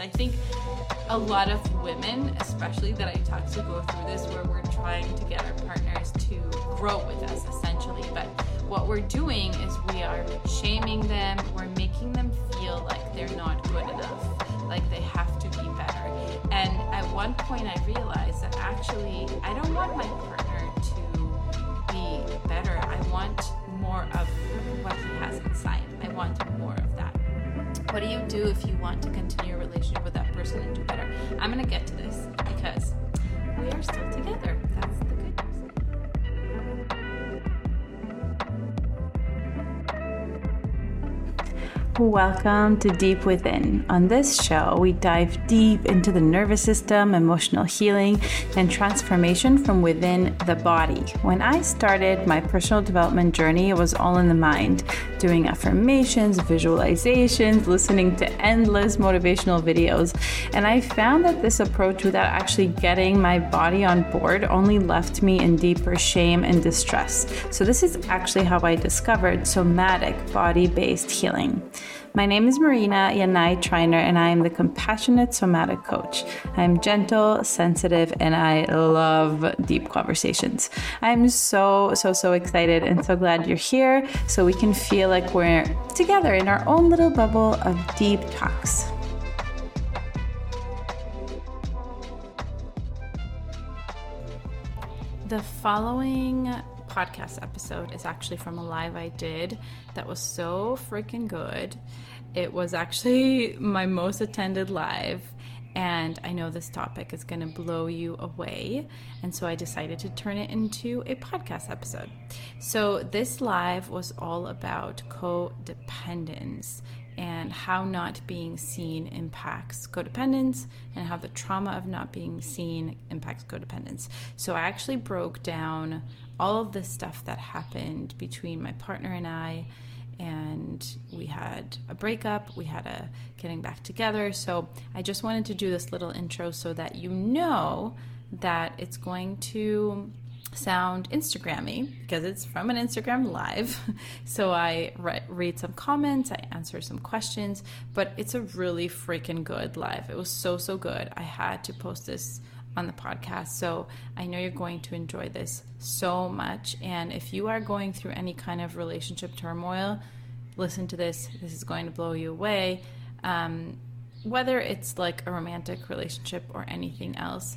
I think a lot of women, especially that I talk to, go through this where we're trying to get our partners to grow with us essentially. But what we're doing is we are shaming them, we're making them feel like they're not good enough, like they have to be better. And at one point, I realized that actually, I don't want my partner to be better. I want more of what he has inside. I want more. What do you do if you want to continue a relationship with that person and do better? I'm going to get to this because we are still together. That's the good news. Welcome to Deep Within. On this show, we dive deep into the nervous system, emotional healing, and transformation from within the body. When I started my personal development journey, it was all in the mind, doing affirmations, visualizations, listening to endless motivational videos. And I found that this approach, without actually getting my body on board, only left me in deeper shame and distress. So, this is actually how I discovered somatic body based healing. My name is Marina Yanai Trainer, and I am the Compassionate Somatic Coach. I am gentle, sensitive, and I love deep conversations. I'm so, so, so excited and so glad you're here so we can feel like we're together in our own little bubble of deep talks. The following podcast episode is actually from a live I did that was so freaking good. It was actually my most attended live, and I know this topic is going to blow you away. And so I decided to turn it into a podcast episode. So this live was all about codependence and how not being seen impacts codependence and how the trauma of not being seen impacts codependence. So I actually broke down all of the stuff that happened between my partner and I and we had a breakup, we had a getting back together. So I just wanted to do this little intro so that you know that it's going to sound Instagrammy because it's from an Instagram live. So I re- read some comments, I answer some questions, but it's a really freaking good live. It was so, so good. I had to post this on the podcast. So I know you're going to enjoy this so much. And if you are going through any kind of relationship turmoil, listen to this. This is going to blow you away. Um, whether it's like a romantic relationship or anything else,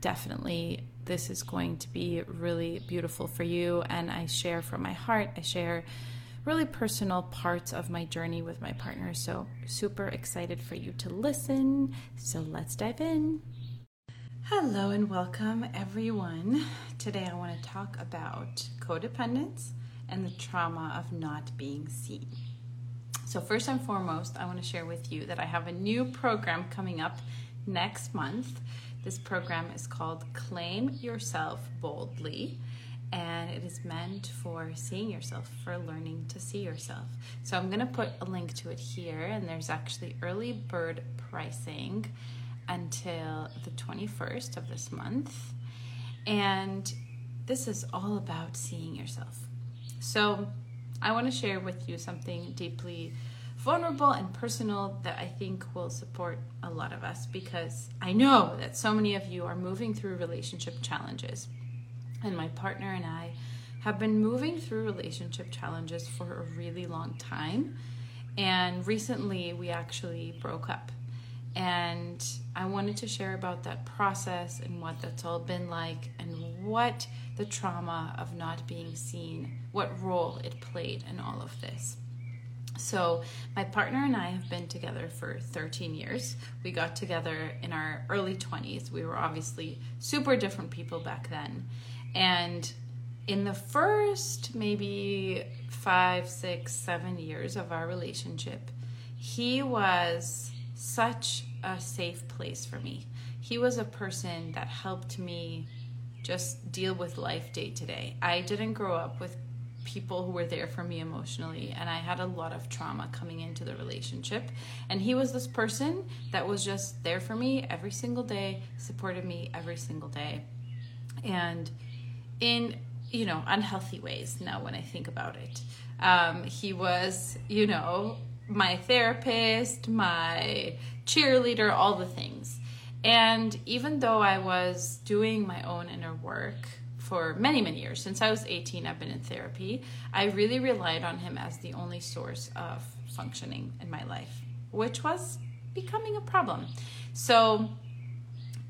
definitely this is going to be really beautiful for you. And I share from my heart, I share really personal parts of my journey with my partner. So, super excited for you to listen. So, let's dive in. Hello and welcome, everyone. Today I want to talk about codependence and the trauma of not being seen. So, first and foremost, I want to share with you that I have a new program coming up next month. This program is called Claim Yourself Boldly, and it is meant for seeing yourself, for learning to see yourself. So, I'm going to put a link to it here, and there's actually early bird pricing until the 21st of this month. And this is all about seeing yourself. So, I want to share with you something deeply vulnerable and personal that I think will support a lot of us because I know that so many of you are moving through relationship challenges. And my partner and I have been moving through relationship challenges for a really long time. And recently we actually broke up. And I wanted to share about that process and what that's all been like and what the trauma of not being seen, what role it played in all of this. So, my partner and I have been together for 13 years. We got together in our early 20s. We were obviously super different people back then. And in the first maybe five, six, seven years of our relationship, he was such a safe place for me. He was a person that helped me just deal with life day to day. I didn't grow up with people who were there for me emotionally and I had a lot of trauma coming into the relationship and he was this person that was just there for me every single day, supported me every single day. And in you know unhealthy ways now when I think about it. Um, he was, you know, my therapist, my cheerleader, all the things. And even though I was doing my own inner work for many, many years, since I was 18, I've been in therapy, I really relied on him as the only source of functioning in my life, which was becoming a problem. So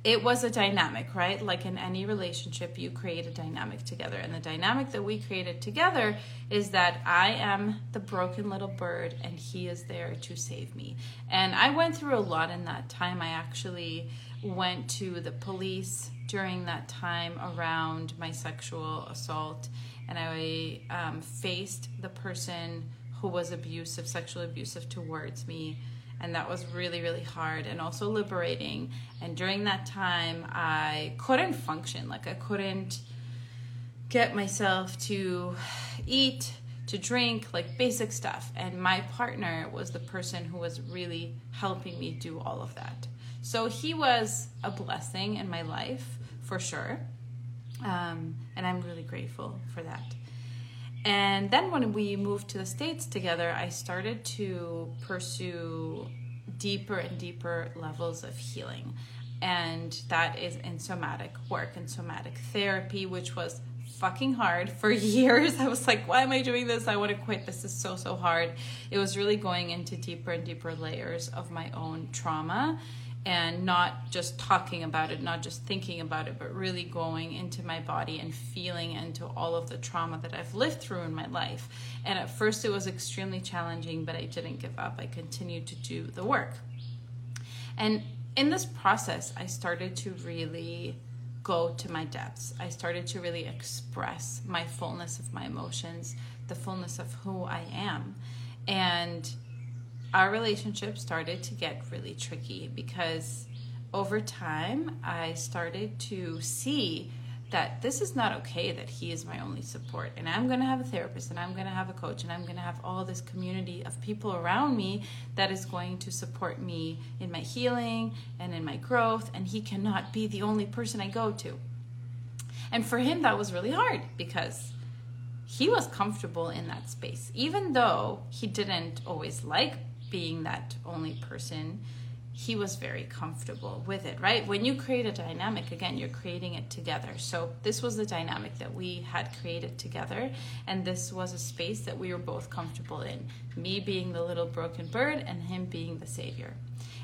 it was a dynamic, right? Like in any relationship, you create a dynamic together. And the dynamic that we created together is that I am the broken little bird and he is there to save me. And I went through a lot in that time. I actually went to the police during that time around my sexual assault and I um, faced the person who was abusive, sexually abusive towards me and that was really really hard and also liberating. And during that time i couldn't function. Like i couldn't get myself to eat to drink like basic stuff. And my partner was the person who was really helping me do all of that. So he was a blessing in my life for sure. Um, and i'm really grateful for that and then when we moved to the States together, I started to pursue deeper and deeper levels of healing. And that is in somatic work and somatic therapy, which was fucking hard for years. I was like, why am I doing this? I want to quit. This is so, so hard. It was really going into deeper and deeper layers of my own trauma and not just talking about it, not just thinking about it, but really going into my body and feeling into all of the trauma that I've lived through in my life. And at first, it was extremely challenging, but I didn't give up. I continued to do the work. And in this process, I started to really go to my depths. I started to really express my fullness of my emotions, the fullness of who I am. And our relationship started to get really tricky because over time I started to see that this is not okay that he is my only support and I'm going to have a therapist and I'm going to have a coach and I'm going to have all this community of people around me that is going to support me in my healing and in my growth and he cannot be the only person I go to. And for him that was really hard because he was comfortable in that space even though he didn't always like being that only person, he was very comfortable with it, right? When you create a dynamic, again, you're creating it together. So, this was the dynamic that we had created together, and this was a space that we were both comfortable in. Me being the little broken bird, and him being the savior.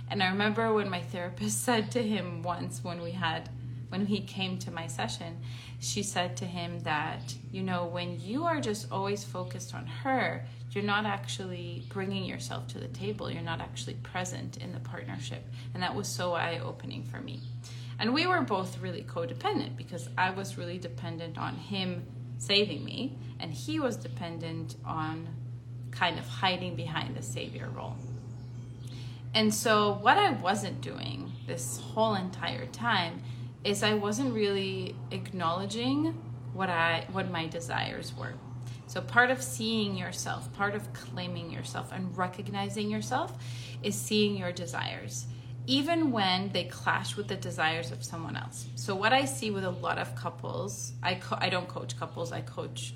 And I remember when my therapist said to him once when we had when he came to my session, she said to him that, you know, when you are just always focused on her, you're not actually bringing yourself to the table. You're not actually present in the partnership. And that was so eye opening for me. And we were both really codependent because I was really dependent on him saving me, and he was dependent on kind of hiding behind the savior role. And so, what I wasn't doing this whole entire time is I wasn't really acknowledging what I what my desires were. So, part of seeing yourself, part of claiming yourself and recognizing yourself is seeing your desires, even when they clash with the desires of someone else. So, what I see with a lot of couples, I, co- I don't coach couples, I coach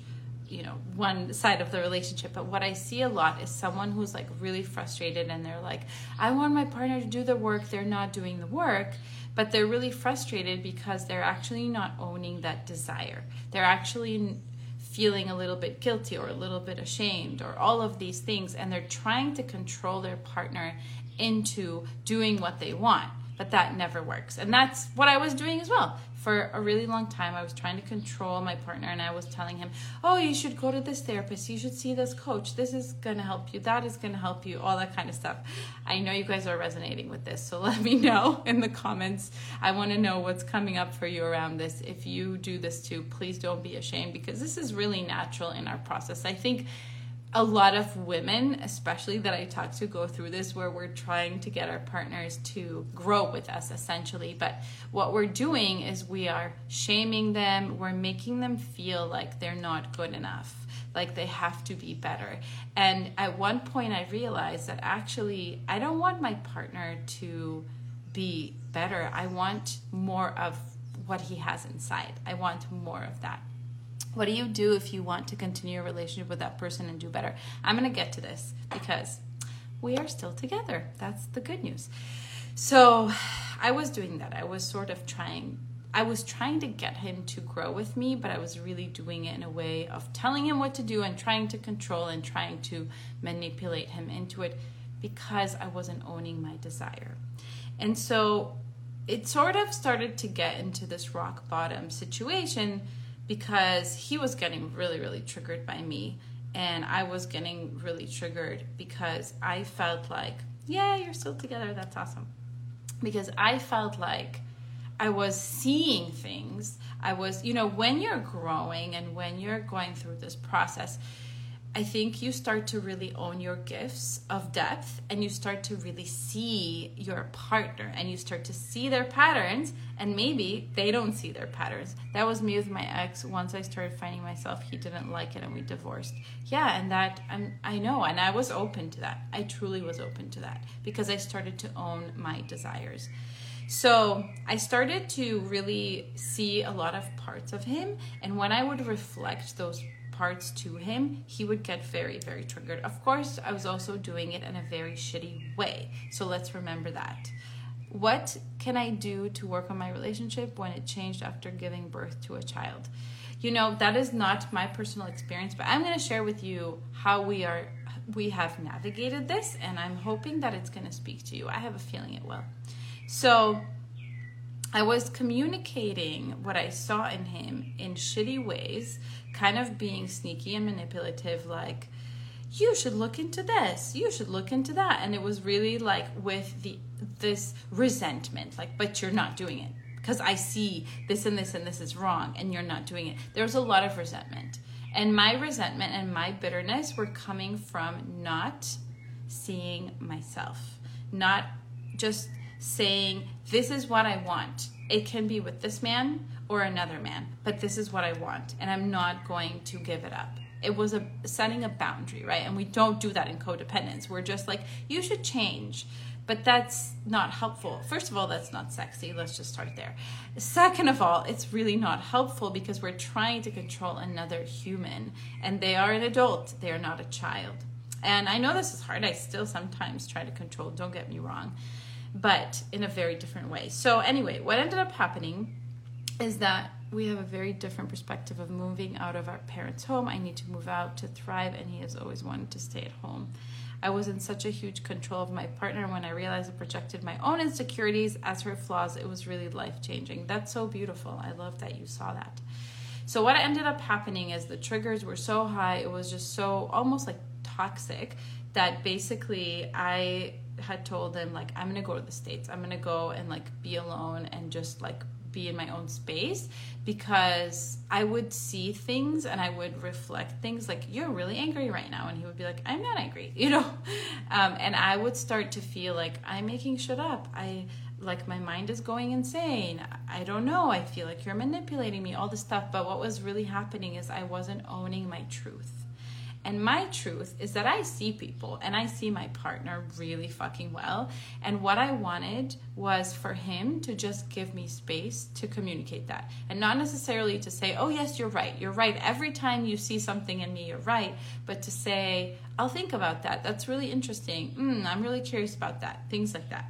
you know one side of the relationship but what i see a lot is someone who's like really frustrated and they're like i want my partner to do the work they're not doing the work but they're really frustrated because they're actually not owning that desire they're actually feeling a little bit guilty or a little bit ashamed or all of these things and they're trying to control their partner into doing what they want but that never works. And that's what i was doing as well for a really long time i was trying to control my partner and i was telling him oh you should go to this therapist. You should see this coach. This is going to help you. That is going to help you all that kind of stuff. I know you guys are resonating with this so let me know in the comments. I want to know what's coming up for you around this. If you do this too please don't be ashamed because this is really natural in our process. I think a lot of women, especially that I talk to, go through this where we're trying to get our partners to grow with us essentially. But what we're doing is we are shaming them, we're making them feel like they're not good enough, like they have to be better. And at one point, I realized that actually, I don't want my partner to be better. I want more of what he has inside, I want more of that. What do you do if you want to continue a relationship with that person and do better? I'm going to get to this because we are still together. That's the good news. So I was doing that. I was sort of trying I was trying to get him to grow with me, but I was really doing it in a way of telling him what to do and trying to control and trying to manipulate him into it because I wasn't owning my desire. And so it sort of started to get into this rock bottom situation because he was getting really, really triggered by me. And I was getting really triggered because I felt like, yeah, you're still together. That's awesome. Because I felt like I was seeing things. I was, you know, when you're growing and when you're going through this process, I think you start to really own your gifts of depth and you start to really see your partner and you start to see their patterns and maybe they don't see their patterns. That was me with my ex. Once I started finding myself, he didn't like it and we divorced. Yeah, and that and I know and I was open to that. I truly was open to that because I started to own my desires. So I started to really see a lot of parts of him and when I would reflect those parts to him, he would get very, very triggered. Of course, I was also doing it in a very shitty way. So let's remember that. What can I do to work on my relationship when it changed after giving birth to a child? You know, that is not my personal experience, but I'm going to share with you how we are we have navigated this and I'm hoping that it's going to speak to you. I have a feeling it will. So, I was communicating what I saw in him in shitty ways, kind of being sneaky and manipulative, like, you should look into this, you should look into that. And it was really like with the this resentment, like, but you're not doing it. Because I see this and this and this is wrong and you're not doing it. There was a lot of resentment. And my resentment and my bitterness were coming from not seeing myself, not just saying, This is what I want. It can be with this man or another man, but this is what I want, and I'm not going to give it up. It was a setting a boundary, right? And we don't do that in codependence. We're just like, you should change. But that's not helpful. First of all, that's not sexy. Let's just start there. Second of all, it's really not helpful because we're trying to control another human and they are an adult, they are not a child. And I know this is hard. I still sometimes try to control, don't get me wrong but in a very different way. So, anyway, what ended up happening is that we have a very different perspective of moving out of our parents' home. I need to move out to thrive, and he has always wanted to stay at home. I was in such a huge control of my partner when I realized I projected my own insecurities as her flaws. It was really life changing. That's so beautiful. I love that you saw that. So, what ended up happening is the triggers were so high, it was just so almost like toxic that basically I had told him like I'm gonna go to the states. I'm gonna go and like be alone and just like be in my own space because I would see things and I would reflect things like you're really angry right now. And he would be like I'm not angry you know? Um, and I would start to feel like I'm making shit up. I like my mind is going insane. I don't know. I feel like you're manipulating me all this stuff. But what was really happening is I wasn't owning my truth and my truth is that I see people and I see my partner really fucking well. And what I wanted was for him to just give me space to communicate that. And not necessarily to say, oh, yes, you're right. You're right. Every time you see something in me, you're right. But to say, I'll think about that. That's really interesting. Mm, I'm really curious about that. Things like that.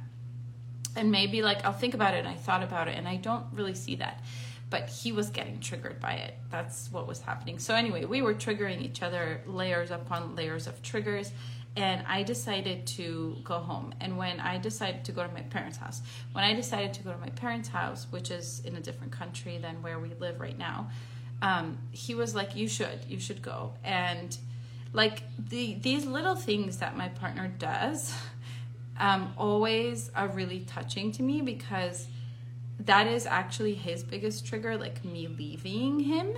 And maybe like I'll think about it and I thought about it and I don't really see that but he was getting triggered by it. That's what was happening. So, anyway, we were triggering each other layers upon layers of triggers. And I decided to go home. And when I decided to go to my parents' house, when I decided to go to my parents' house, which is in a different country than where we live right now, um, he was like, You should, you should go. And like the these little things that my partner does um, always are really touching to me because that is actually his biggest trigger, like me leaving him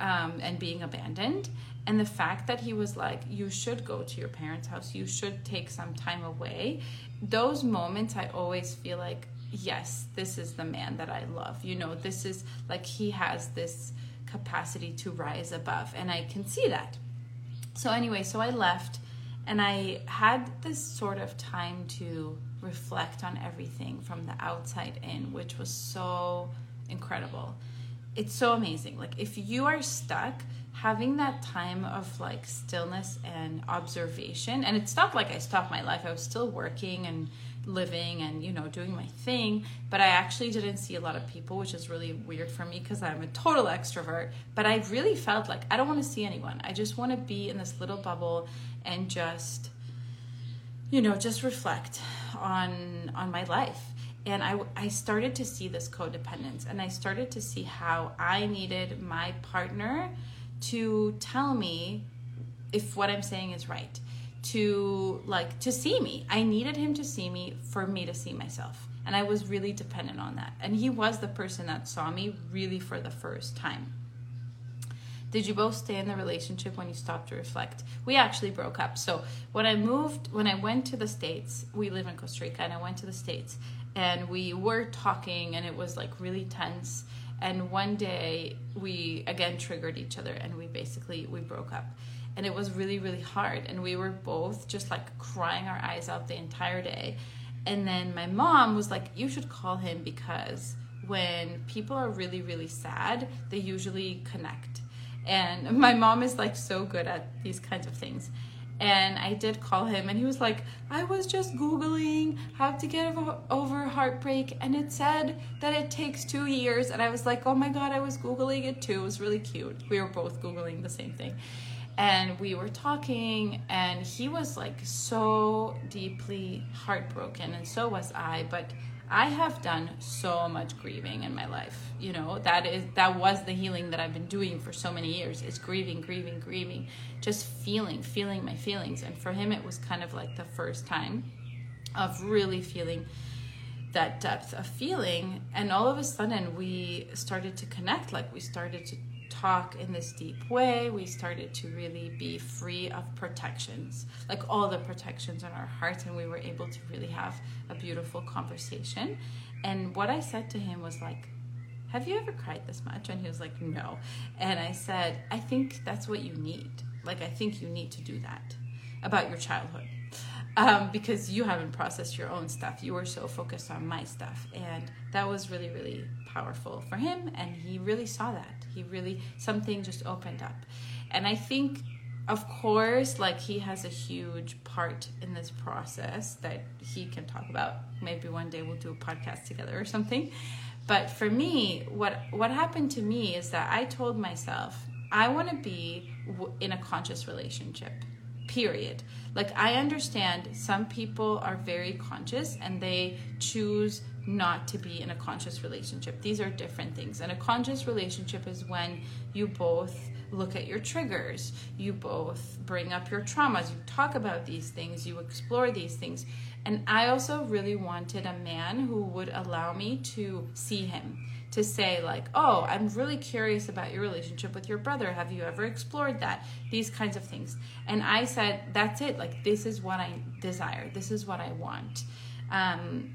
um, and being abandoned. And the fact that he was like, you should go to your parents' house, you should take some time away. Those moments, I always feel like, yes, this is the man that I love. You know, this is like he has this capacity to rise above, and I can see that. So, anyway, so I left and I had this sort of time to reflect on everything from the outside in, which was so incredible. It's so amazing. Like, if you are stuck, having that time of like stillness and observation and it's not like i stopped my life i was still working and living and you know doing my thing but i actually didn't see a lot of people which is really weird for me because i'm a total extrovert but i really felt like i don't want to see anyone i just want to be in this little bubble and just you know just reflect on on my life and I, I started to see this codependence and i started to see how i needed my partner to tell me if what i'm saying is right to like to see me. I needed him to see me for me to see myself. And I was really dependent on that. And he was the person that saw me really for the first time. Did you both stay in the relationship when you stopped to reflect? We actually broke up. So when I moved, when I went to the States, we live in Costa Rica, and I went to the States and we were talking, and it was like really tense. And one day we again triggered each other and we basically we broke up and it was really really hard and we were both just like crying our eyes out the entire day and then my mom was like you should call him because when people are really really sad they usually connect and my mom is like so good at these kinds of things and I did call him, and he was like, I was just Googling how to get over heartbreak, and it said that it takes two years. And I was like, oh my God, I was Googling it too. It was really cute. We were both Googling the same thing and we were talking and he was like so deeply heartbroken and so was i but i have done so much grieving in my life you know that is that was the healing that i've been doing for so many years. It's grieving grieving grieving just feeling feeling my feelings. And for him it was kind of like the first time of really feeling that depth of feeling. And all of a sudden we started to connect like we started to talk in this deep way, we started to really be free of protections, like all the protections in our hearts, and we were able to really have a beautiful conversation. And what I said to him was like, have you ever cried this much? And he was like, no. And I said, I think that's what you need. Like, I think you need to do that about your childhood. Um, because you haven't processed your own stuff. You were so focused on my stuff. And that was really, really powerful for him. And he really saw that he really something just opened up and i think of course like he has a huge part in this process that he can talk about maybe one day we'll do a podcast together or something but for me what what happened to me is that i told myself i want to be in a conscious relationship period like i understand some people are very conscious and they choose not to be in a conscious relationship. These are different things. And a conscious relationship is when you both look at your triggers, you both bring up your traumas, you talk about these things, you explore these things. And I also really wanted a man who would allow me to see him, to say, like, oh, I'm really curious about your relationship with your brother. Have you ever explored that? These kinds of things. And I said, that's it. Like, this is what I desire, this is what I want. Um,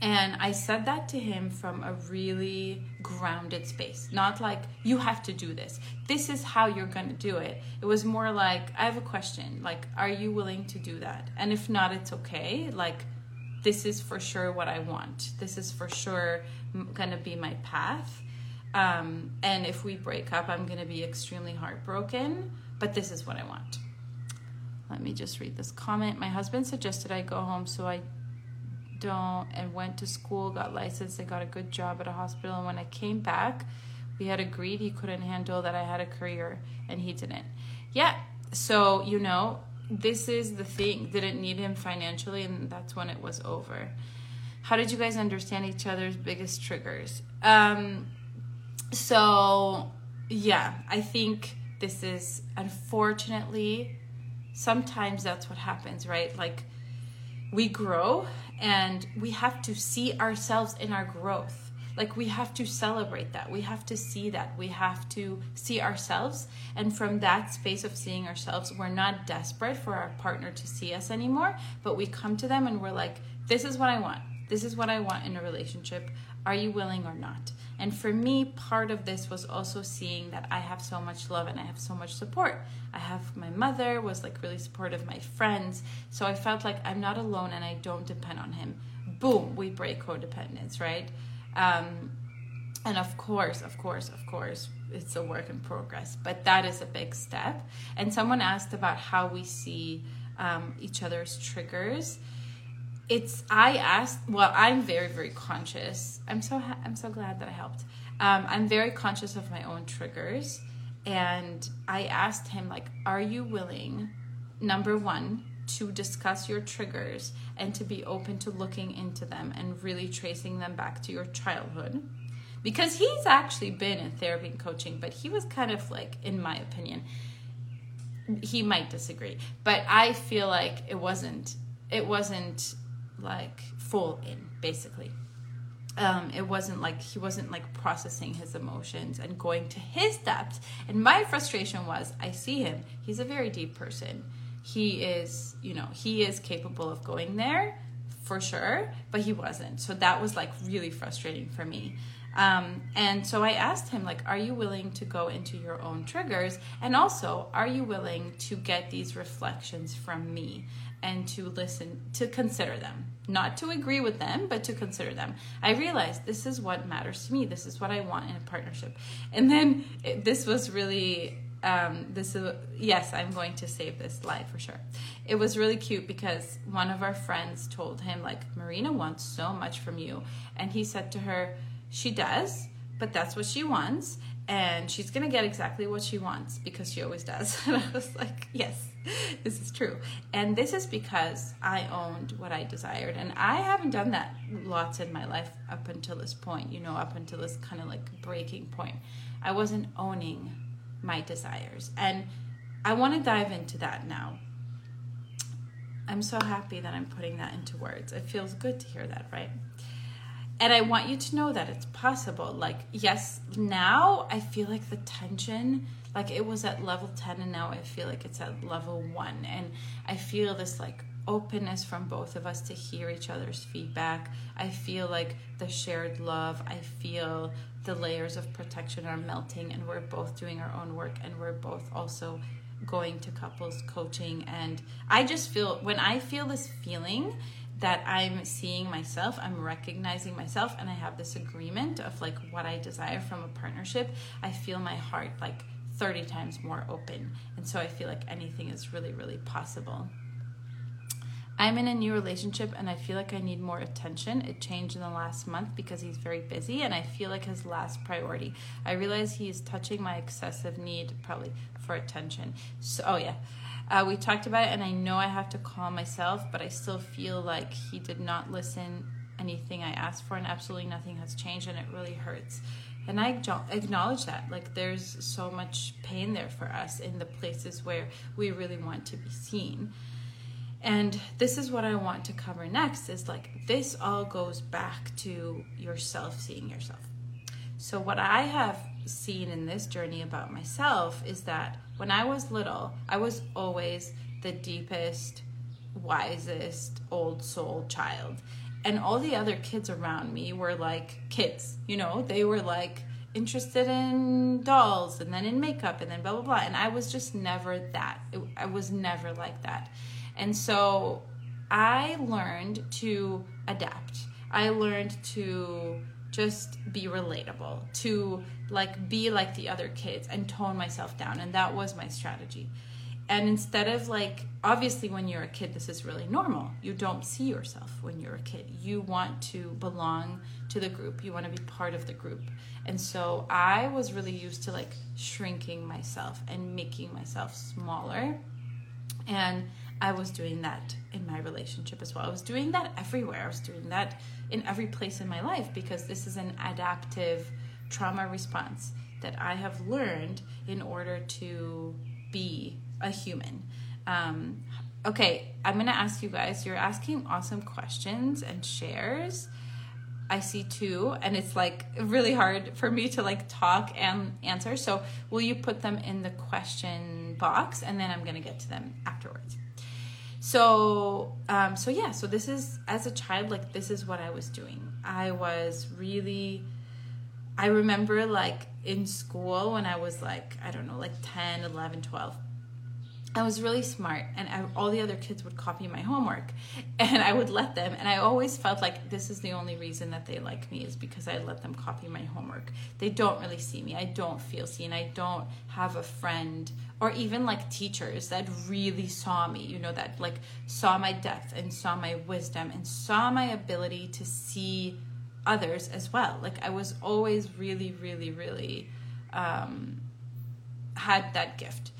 and I said that to him from a really grounded space, not like, you have to do this. This is how you're going to do it. It was more like, I have a question. Like, are you willing to do that? And if not, it's okay. Like, this is for sure what I want. This is for sure to be my path. Um, and if we break up, I'm to be extremely heartbroken, but this is what I want. Let me just read this comment. My husband suggested I go home so I don't and went to school, got licensed, and got a good job at a hospital. And when I came back, we had agreed he couldn't handle that I had a career and he didn't. Yeah. So, you know, this is the thing. Didn't need him financially, and that's when it was over. How did you guys understand each other's biggest triggers? Um, so, yeah, I think this is unfortunately sometimes that's what happens, right? Like, we grow and we have to see ourselves in our growth. Like we have to celebrate that. We have to see that. We have to see ourselves. And from that space of seeing ourselves we're not desperate for our partner to see us anymore but we come to them and we're like this is what i want this is what i want in a relationship are you willing or not and for me, part of this was also seeing that I have so much love and I have so much support. I have my mother was like really supportive, my friends. So I felt like I'm not alone and I don't depend on him. Boom, we break codependence, right? Um, and of course, of course, of course, it's a work in progress, but that is a big step. And someone asked about how we see um, each other's triggers. It's I asked. Well, I'm very very conscious. I'm so ha- I'm so glad that I helped. Um, I'm very conscious of my own triggers, and I asked him like, "Are you willing, number one, to discuss your triggers and to be open to looking into them and really tracing them back to your childhood?" because he's actually been in therapy and coaching, but he was kind of like, in my opinion, he might disagree, but I feel like it wasn't, it wasn't like full in basically. Um, it wasn't like he wasn't like processing his emotions and going to his depths. And my frustration was, I see him. He's a very deep person. He is, you know, he is capable of going there for sure, but he wasn't. So that was like really frustrating for me. Um, and so I asked him, like, are you willing to go into your own triggers? And also, are you willing to get these reflections from me and to listen, to consider them? Not to agree with them, but to consider them. I realized this is what matters to me. This is what I want in a partnership. And then it, this was really um, this is yes i'm going to save this live for sure it was really cute because one of our friends told him like marina wants so much from you and he said to her she does, but that's what she wants. And she's to get exactly what she wants because she always does. And I was like, yes, this is true. And this is because I owned what I desired. And I haven't done that lots in my life up until this point, you know, up until this kind of like breaking point. I wasn't owning my desires. And I want to dive into that now. I'm so happy that I'm putting that into words. It feels good to hear that, right? And I want you to know that it's possible. Like, yes, now I feel like the tension, like it was at level 10, and now I feel like it's at level one. And I feel this like openness from both of us to hear each other's feedback. I feel like the shared love. I feel the layers of protection are melting, and we're both doing our own work, and we're both also going to couples coaching. And I just feel when I feel this feeling, that I'm seeing myself, I'm recognizing myself, and I have this agreement of like what I desire from a partnership, I feel my heart like 30 times more open. And so I feel like anything is really, really possible. I'm in a new relationship and I feel like I need more attention. It changed in the last month because he's very busy and I feel like his last priority. I realize he's touching my excessive need probably for attention. So, oh yeah. Uh, we talked about it, and I know I have to calm myself, but I still feel like he did not listen anything I asked for, and absolutely nothing has changed, and it really hurts. And I acknowledge that. Like, there's so much pain there for us in the places where we really want to be seen. And this is what I want to cover next is like, this all goes back to yourself seeing yourself. So, what I have seen in this journey about myself is that when I was little, I was always the deepest, wisest, old soul child. And all the other kids around me were like kids, you know, they were like interested in dolls and then in makeup and then blah, blah, blah. And I was just never that. I was never like that. And so I learned to adapt. I learned to just be relatable, to like be like the other kids and tone myself down. And that was my strategy. And instead of like, obviously, when you're a kid, this is really normal. You don't see yourself when you're a kid. You want to belong to the group, you want to be part of the group. And so I was really used to like shrinking myself and making myself smaller. And I was doing that in my relationship as well. I was doing that everywhere. I was doing that in every place in my life because this is an adaptive trauma response that I have learned in order to be a human. Um, okay, I'm gonna ask you guys, you're asking awesome questions and shares. I see two, and it's like really hard for me to like talk and answer. So, will you put them in the question box and then I'm gonna get to them afterwards? So um, so yeah so this is as a child like this is what i was doing. I was really i remember like in school when i was like i don't know like 10 11 12 I was really smart, and I, all the other kids would copy my homework, and I would let them. And I always felt like this is the only reason that they like me is because I let them copy my homework. They don't really see me. I don't feel seen. I don't have a friend or even like teachers that really saw me. You know that like saw my depth and saw my wisdom and saw my ability to see others as well. Like I was always really, really, really um, had that gift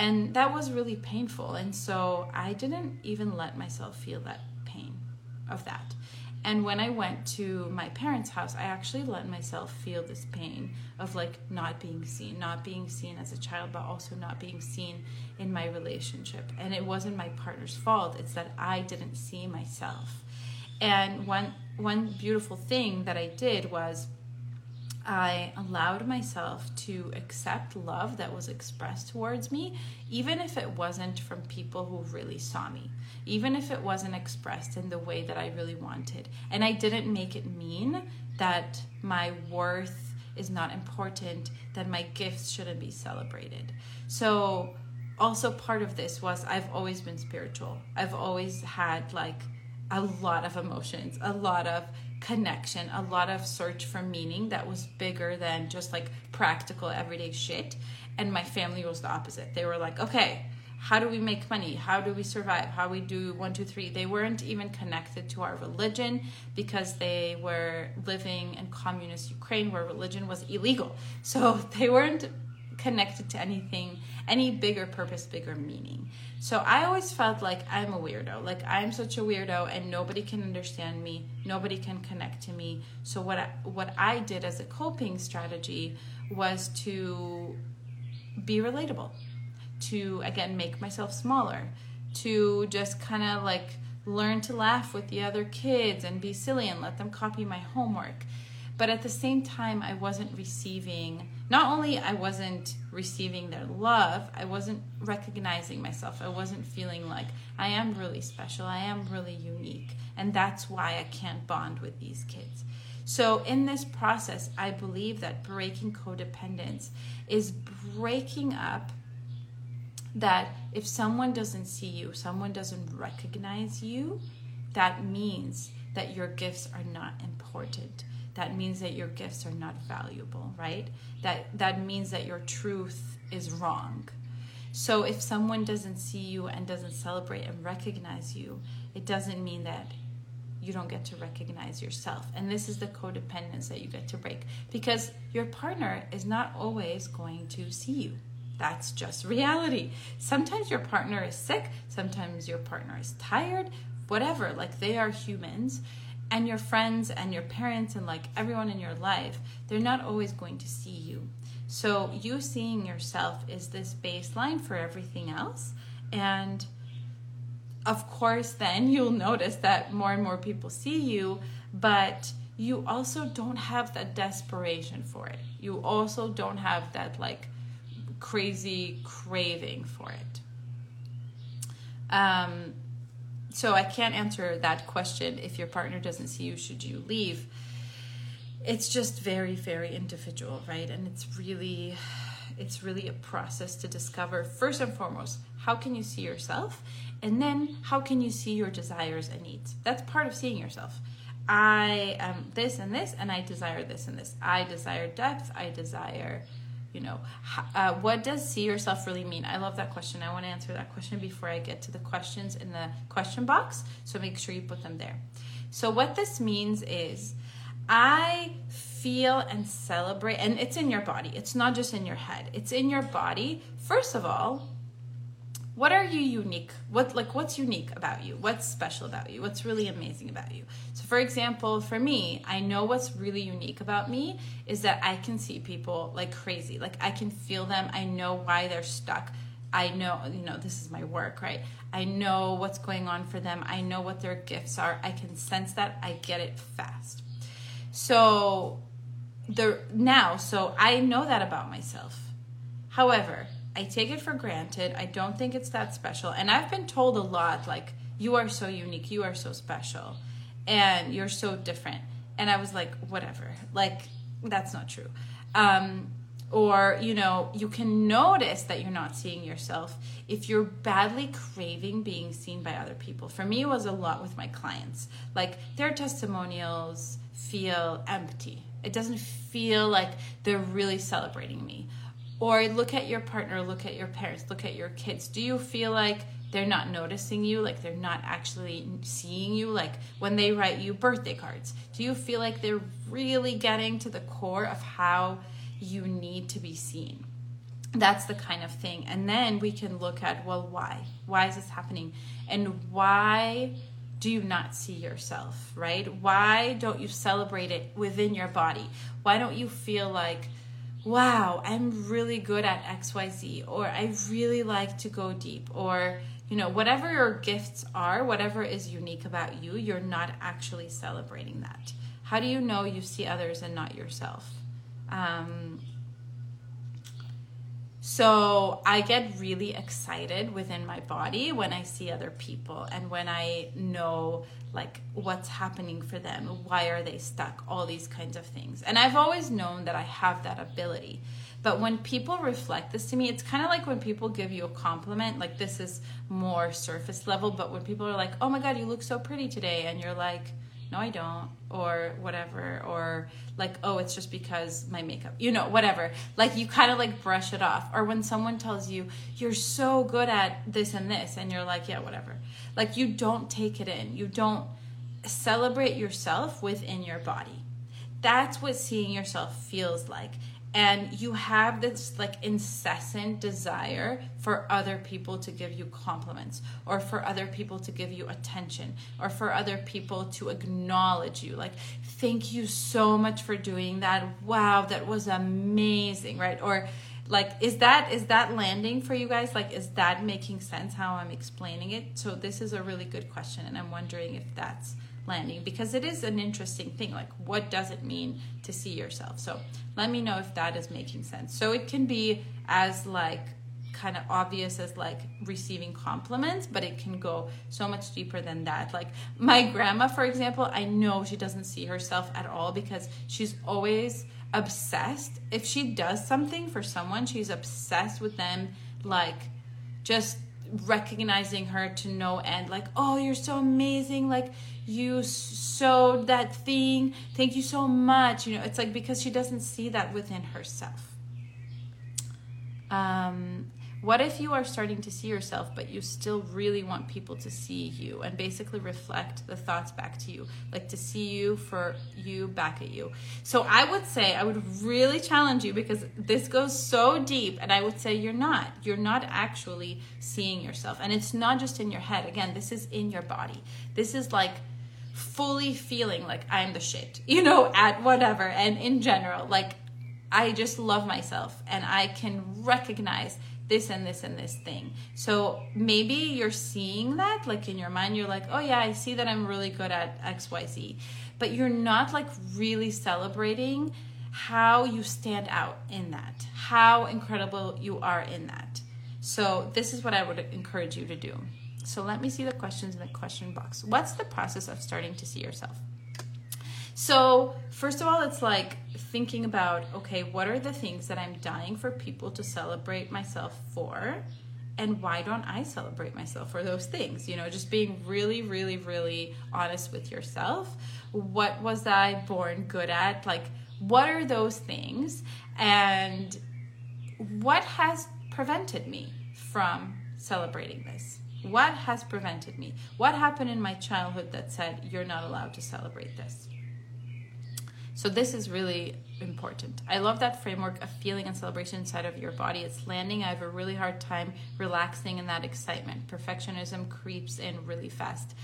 and that was really painful. And so I didn't even let myself feel that pain of that. And when I went to my parents' house, I actually let myself feel this pain of like not being seen, not being seen as a child, but also not being seen in my relationship. And it wasn't my partner's fault, it's that I didn't see myself. And one one beautiful thing that I did was I allowed myself to accept love that was expressed towards me, even if it wasn't from people who really saw me, even if it wasn't expressed in the way that I really wanted. And I didn't make it mean that my worth is not important, that my gifts shouldn't be celebrated. So, also part of this was I've always been spiritual. I've always had like a lot of emotions, a lot of connection, a lot of search for meaning that was bigger than just like practical everyday shit. And my family was the opposite. They were like, okay, how do we make money? How do we survive? How we do one, two, three? They weren't even connected to our religion because they were living in communist Ukraine where religion was illegal. So they weren't connected to anything, any bigger purpose, bigger meaning. So I always felt like I'm a weirdo. Like I'm such a weirdo and nobody can understand me. Nobody can connect to me. So what I, what I did as a coping strategy was to be relatable. To again make myself smaller. To just kind of like learn to laugh with the other kids and be silly and let them copy my homework but at the same time i wasn't receiving not only i wasn't receiving their love i wasn't recognizing myself. I wasn't feeling like i am really special i am really unique and that's why i can't bond with these kids. So in this process i believe that breaking codependence is breaking up that if someone doesn't see you someone doesn't recognize you that means that your gifts are not important that means that your gifts are not valuable, right? That that means that your truth is wrong. So if someone doesn't see you and doesn't celebrate and recognize you, it doesn't mean that you don't get to recognize yourself. And this is the codependence that you get to break because your partner is not always going to see you. That's just reality. Sometimes your partner is sick, sometimes your partner is tired, whatever. Like they are humans and your friends and your parents and like everyone in your life, they're not always going to see you. So, you seeing yourself is this baseline for everything else. And of course, then you'll notice that more and more people see you, but you also don't have that desperation for it. You also don't have that like crazy craving for it. Um, so I can't answer that question. If your partner doesn't see you, should you leave? It's just very, very individual, right? And it's really, it's really a process to discover. First and foremost, how can you see yourself, and then how can you see your desires and needs? That's part of seeing yourself. I am this and this, and I desire this and this. I desire depth. I desire you know uh, what does see yourself really mean? I love that question. I want to answer that question before i get to the questions in the question box so make sure you put them there. So what this means is i feel and celebrate and it's in your body. It's not just in your head. It's in your body. First of all what are you unique? What like what's unique about you? What's special about you? What's really amazing about you? So for example for me i know what's really unique about me is that i can see people like crazy. Like i can feel them. I know why they're stuck. I know you know this is my work right? I know what's going on for them. I know what their gifts are. I can sense that. I get it fast. So the now so i know that about myself. However I take it for granted. I don't think it's that special. And I've been told a lot like, you are so unique, you are so special, and you're so different. And I was like, whatever. Like, that's not true. Um, or you know you can notice that you're not seeing yourself if you're badly craving being seen by other people for me it was a lot with my clients like their testimonials feel empty it doesn't feel like they're really celebrating me or look at your partner look at your parents look at your kids do you feel like they're not noticing you like they're not actually seeing you like when they write you birthday cards do you feel like they're really getting to the core of how you need to be seen. That's the kind of thing. And then we can look at, well, why? Why is this happening? And why do you not see yourself, right? Why don't you celebrate it within your body? Why don't you feel like, wow, I'm really good at XYZ, or I really like to go deep, or, you know, whatever your gifts are, whatever is unique about you, you're not actually celebrating that. How do you know you see others and not yourself? Um, so I get really excited within my body when I see other people and when I know like what's happening for them, why are they stuck, all these kinds of things. And I've always known that I have that ability. But when people reflect this to me, it's kind of like when people give you a compliment, like this is more surface level, but when people are like, "Oh my god, you look so pretty today." And you're like, no i don't. Or whatever. Or like oh it's just because my makeup. You know whatever. Like you kind of like brush it off. Or when someone tells you you're so good at this and this and you're like yeah whatever. Like you don't take it in. You don't celebrate yourself within your body. That's what seeing yourself feels like and you have this like incessant desire for other people to give you compliments or for other people to give you attention or for other people to acknowledge you. Like thank you so much for doing that. Wow that was amazing right? Or like is that is that landing for you guys? Like is that making sense how i'm explaining it? So this is a really good question and i'm wondering if that's landing because it is an interesting thing like what does it mean to see yourself? So let me know if that is making sense. So it can be as like kind of obvious as like receiving compliments but it can go so much deeper than that. Like my grandma for example i know she doesn't see herself at all because she's always obsessed. If she does something for someone she's obsessed with them like just recognizing her to no end like oh you're so amazing like you sewed that thing. Thank you so much you know it's like because she doesn't see that within herself. Um what if you are starting to see yourself, but you still really want people to see you and basically reflect the thoughts back to you, like to see you for you back at you? So I would say, I would really challenge you because this goes so deep, and I would say you're not. You're not actually seeing yourself. And it's not just in your head. Again, this is in your body. This is like, fully feeling like I'm the shit, you know, at whatever. And in general, like I just love myself and I can recognize this and this and this thing. So maybe you're seeing that, like in your mind, you're like, oh yeah, I see that I'm really good at XYZ. But you're not like really celebrating how you stand out in that, how incredible you are in that. So this is what I would encourage you to do. So let me see the questions in the question box. What's the process of starting to see yourself? So, first of all, it's like thinking about okay, what are the things that I'm dying for people to celebrate myself for? And why don't I celebrate myself for those things? You know, just being really, really, really honest with yourself. What was I born good at? Like, what are those things? And what has prevented me from celebrating this? What has prevented me? What happened in my childhood that said, you're not allowed to celebrate this? So this is really important. I love that framework of feeling and celebration inside of your body. It's landing. I have a really hard time relaxing in that excitement. Perfectionism creeps in really fast.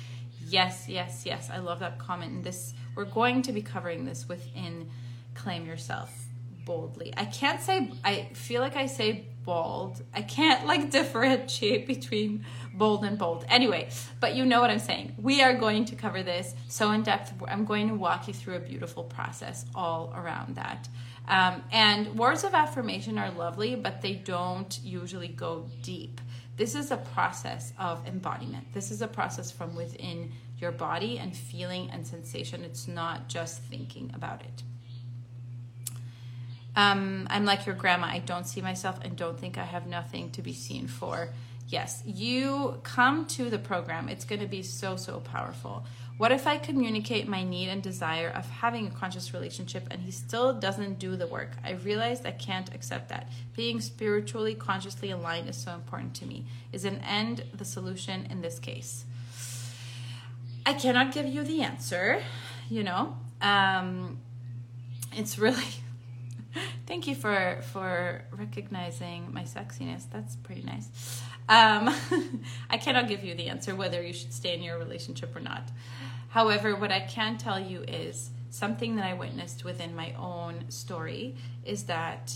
Yes, yes, yes. I love that comment. And this we're going to be covering this within Claim Yourself boldly. I can't say I feel like I say bold. I can't like differentiate between bold and bold. Anyway, but you know what I'm saying. We are going to cover this so in depth. I'm going to walk you through a beautiful process all around that. Um, and words of affirmation are lovely, but they don't usually go deep. This is a process of embodiment. This is a process from within your body and feeling and sensation. It's not just thinking about it. Um, I'm like your grandma. I don't see myself and don't think I have nothing to be seen for. Yes, you come to the program. It's going to be so, so powerful. What if I communicate my need and desire of having a conscious relationship and he still doesn't do the work? I realized I can't accept that. Being spiritually, consciously aligned is so important to me. Is an end the solution in this case? I cannot give you the answer, you know. Um, it's really Thank you for for recognizing my sexiness. That's pretty nice. Um, I cannot give you the answer whether you should stay in your relationship or not. However, what I can tell you is something that I witnessed within my own story is that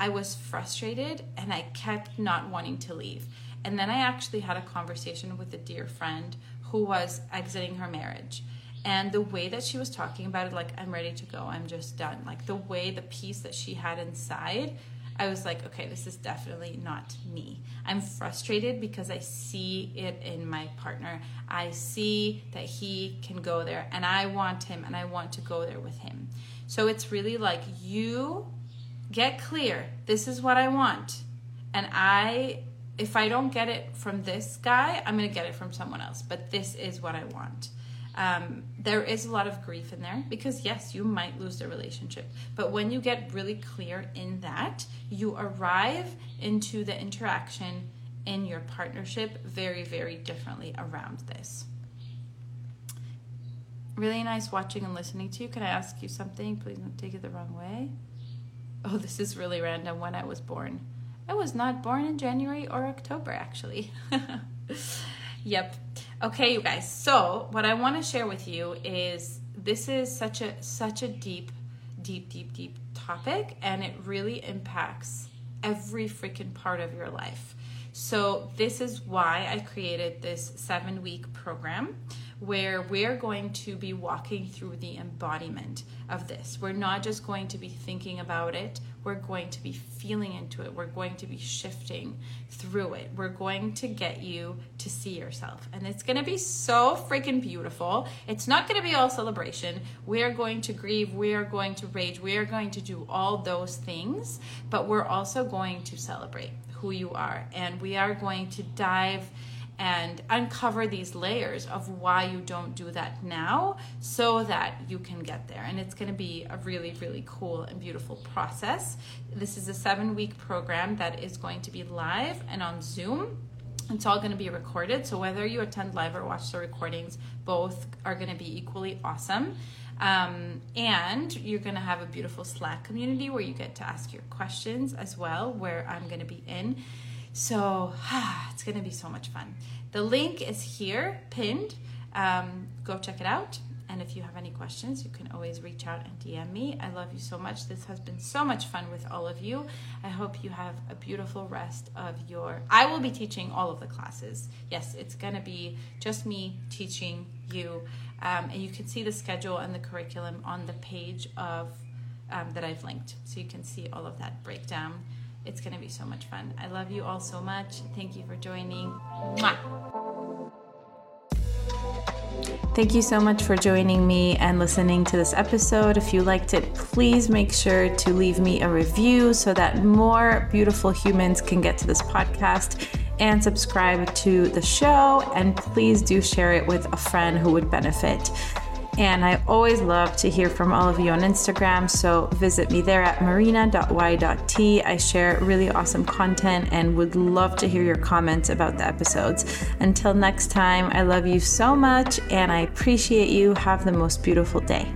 I was frustrated and I kept not wanting to leave. And then I actually had a conversation with a dear friend who was exiting her marriage and the way that she was talking about it like i'm ready to go i'm just done like the way the peace that she had inside i was like okay this is definitely not me. I'm frustrated because i see it in my partner. I see that he can go there and i want him and i want to go there with him. So it's really like you get clear this is what i want and i if i don't get it from this guy i'm going to get it from someone else but this is what i want um, there is a lot of grief in there because yes you might lose the relationship. But when you get really clear in that you arrive into the interaction in your partnership very very differently around this. Really nice watching and listening to you. Can i ask you something? Please don't take it the wrong way. Oh this is really random. When i was born. I was not born in january or october actually. Yep Okay, you guys. So, what I want to share with you is this is such a such a deep deep deep deep topic and it really impacts every freaking part of your life. So, this is why I created this 7-week program where we're going to be walking through the embodiment of this. We're not just going to be thinking about it, we're going to be feeling into it. We're going to be shifting through it. We're going to get you to see yourself. And it's going to be so freaking beautiful. It's not going to be all celebration. We are going to grieve. We are going to rage. We are going to do all those things, but we're also going to celebrate who you are. And we are going to dive and uncover these layers of why you don't do that now so that you can get there. And it's going to be a really, really cool and beautiful process. This is a seven week program that is going to be live and on Zoom. It's all going to be recorded. So whether you attend live or watch the recordings, both are going to be equally awesome. Um, and you're going to have a beautiful Slack community where you get to ask your questions as well, where I'm going to be in. So it's going to be so much fun. The link is here pinned. Um, go check it out. And if you have any questions, you can always reach out and DM me. I love you so much. This has been so much fun with all of you. I hope you have a beautiful rest of your. I will be teaching all of the classes. Yes, it's going to be just me teaching you. Um, and you can see the schedule and the curriculum on the page of um, that I've linked. So you can see all of that breakdown. It's going to be so much fun. I love you all so much. Thank you for joining. Mwah. Thank you so much for joining me and listening to this episode. If you liked it, please make sure to leave me a review so that more beautiful humans can get to this podcast and subscribe to the show. And please do share it with a friend who would benefit. And I always love to hear from all of you on Instagram. So visit me there at marina.y.t. I share really awesome content and would love to hear your comments about the episodes. Until next time, I love you so much and I appreciate you. Have the most beautiful day.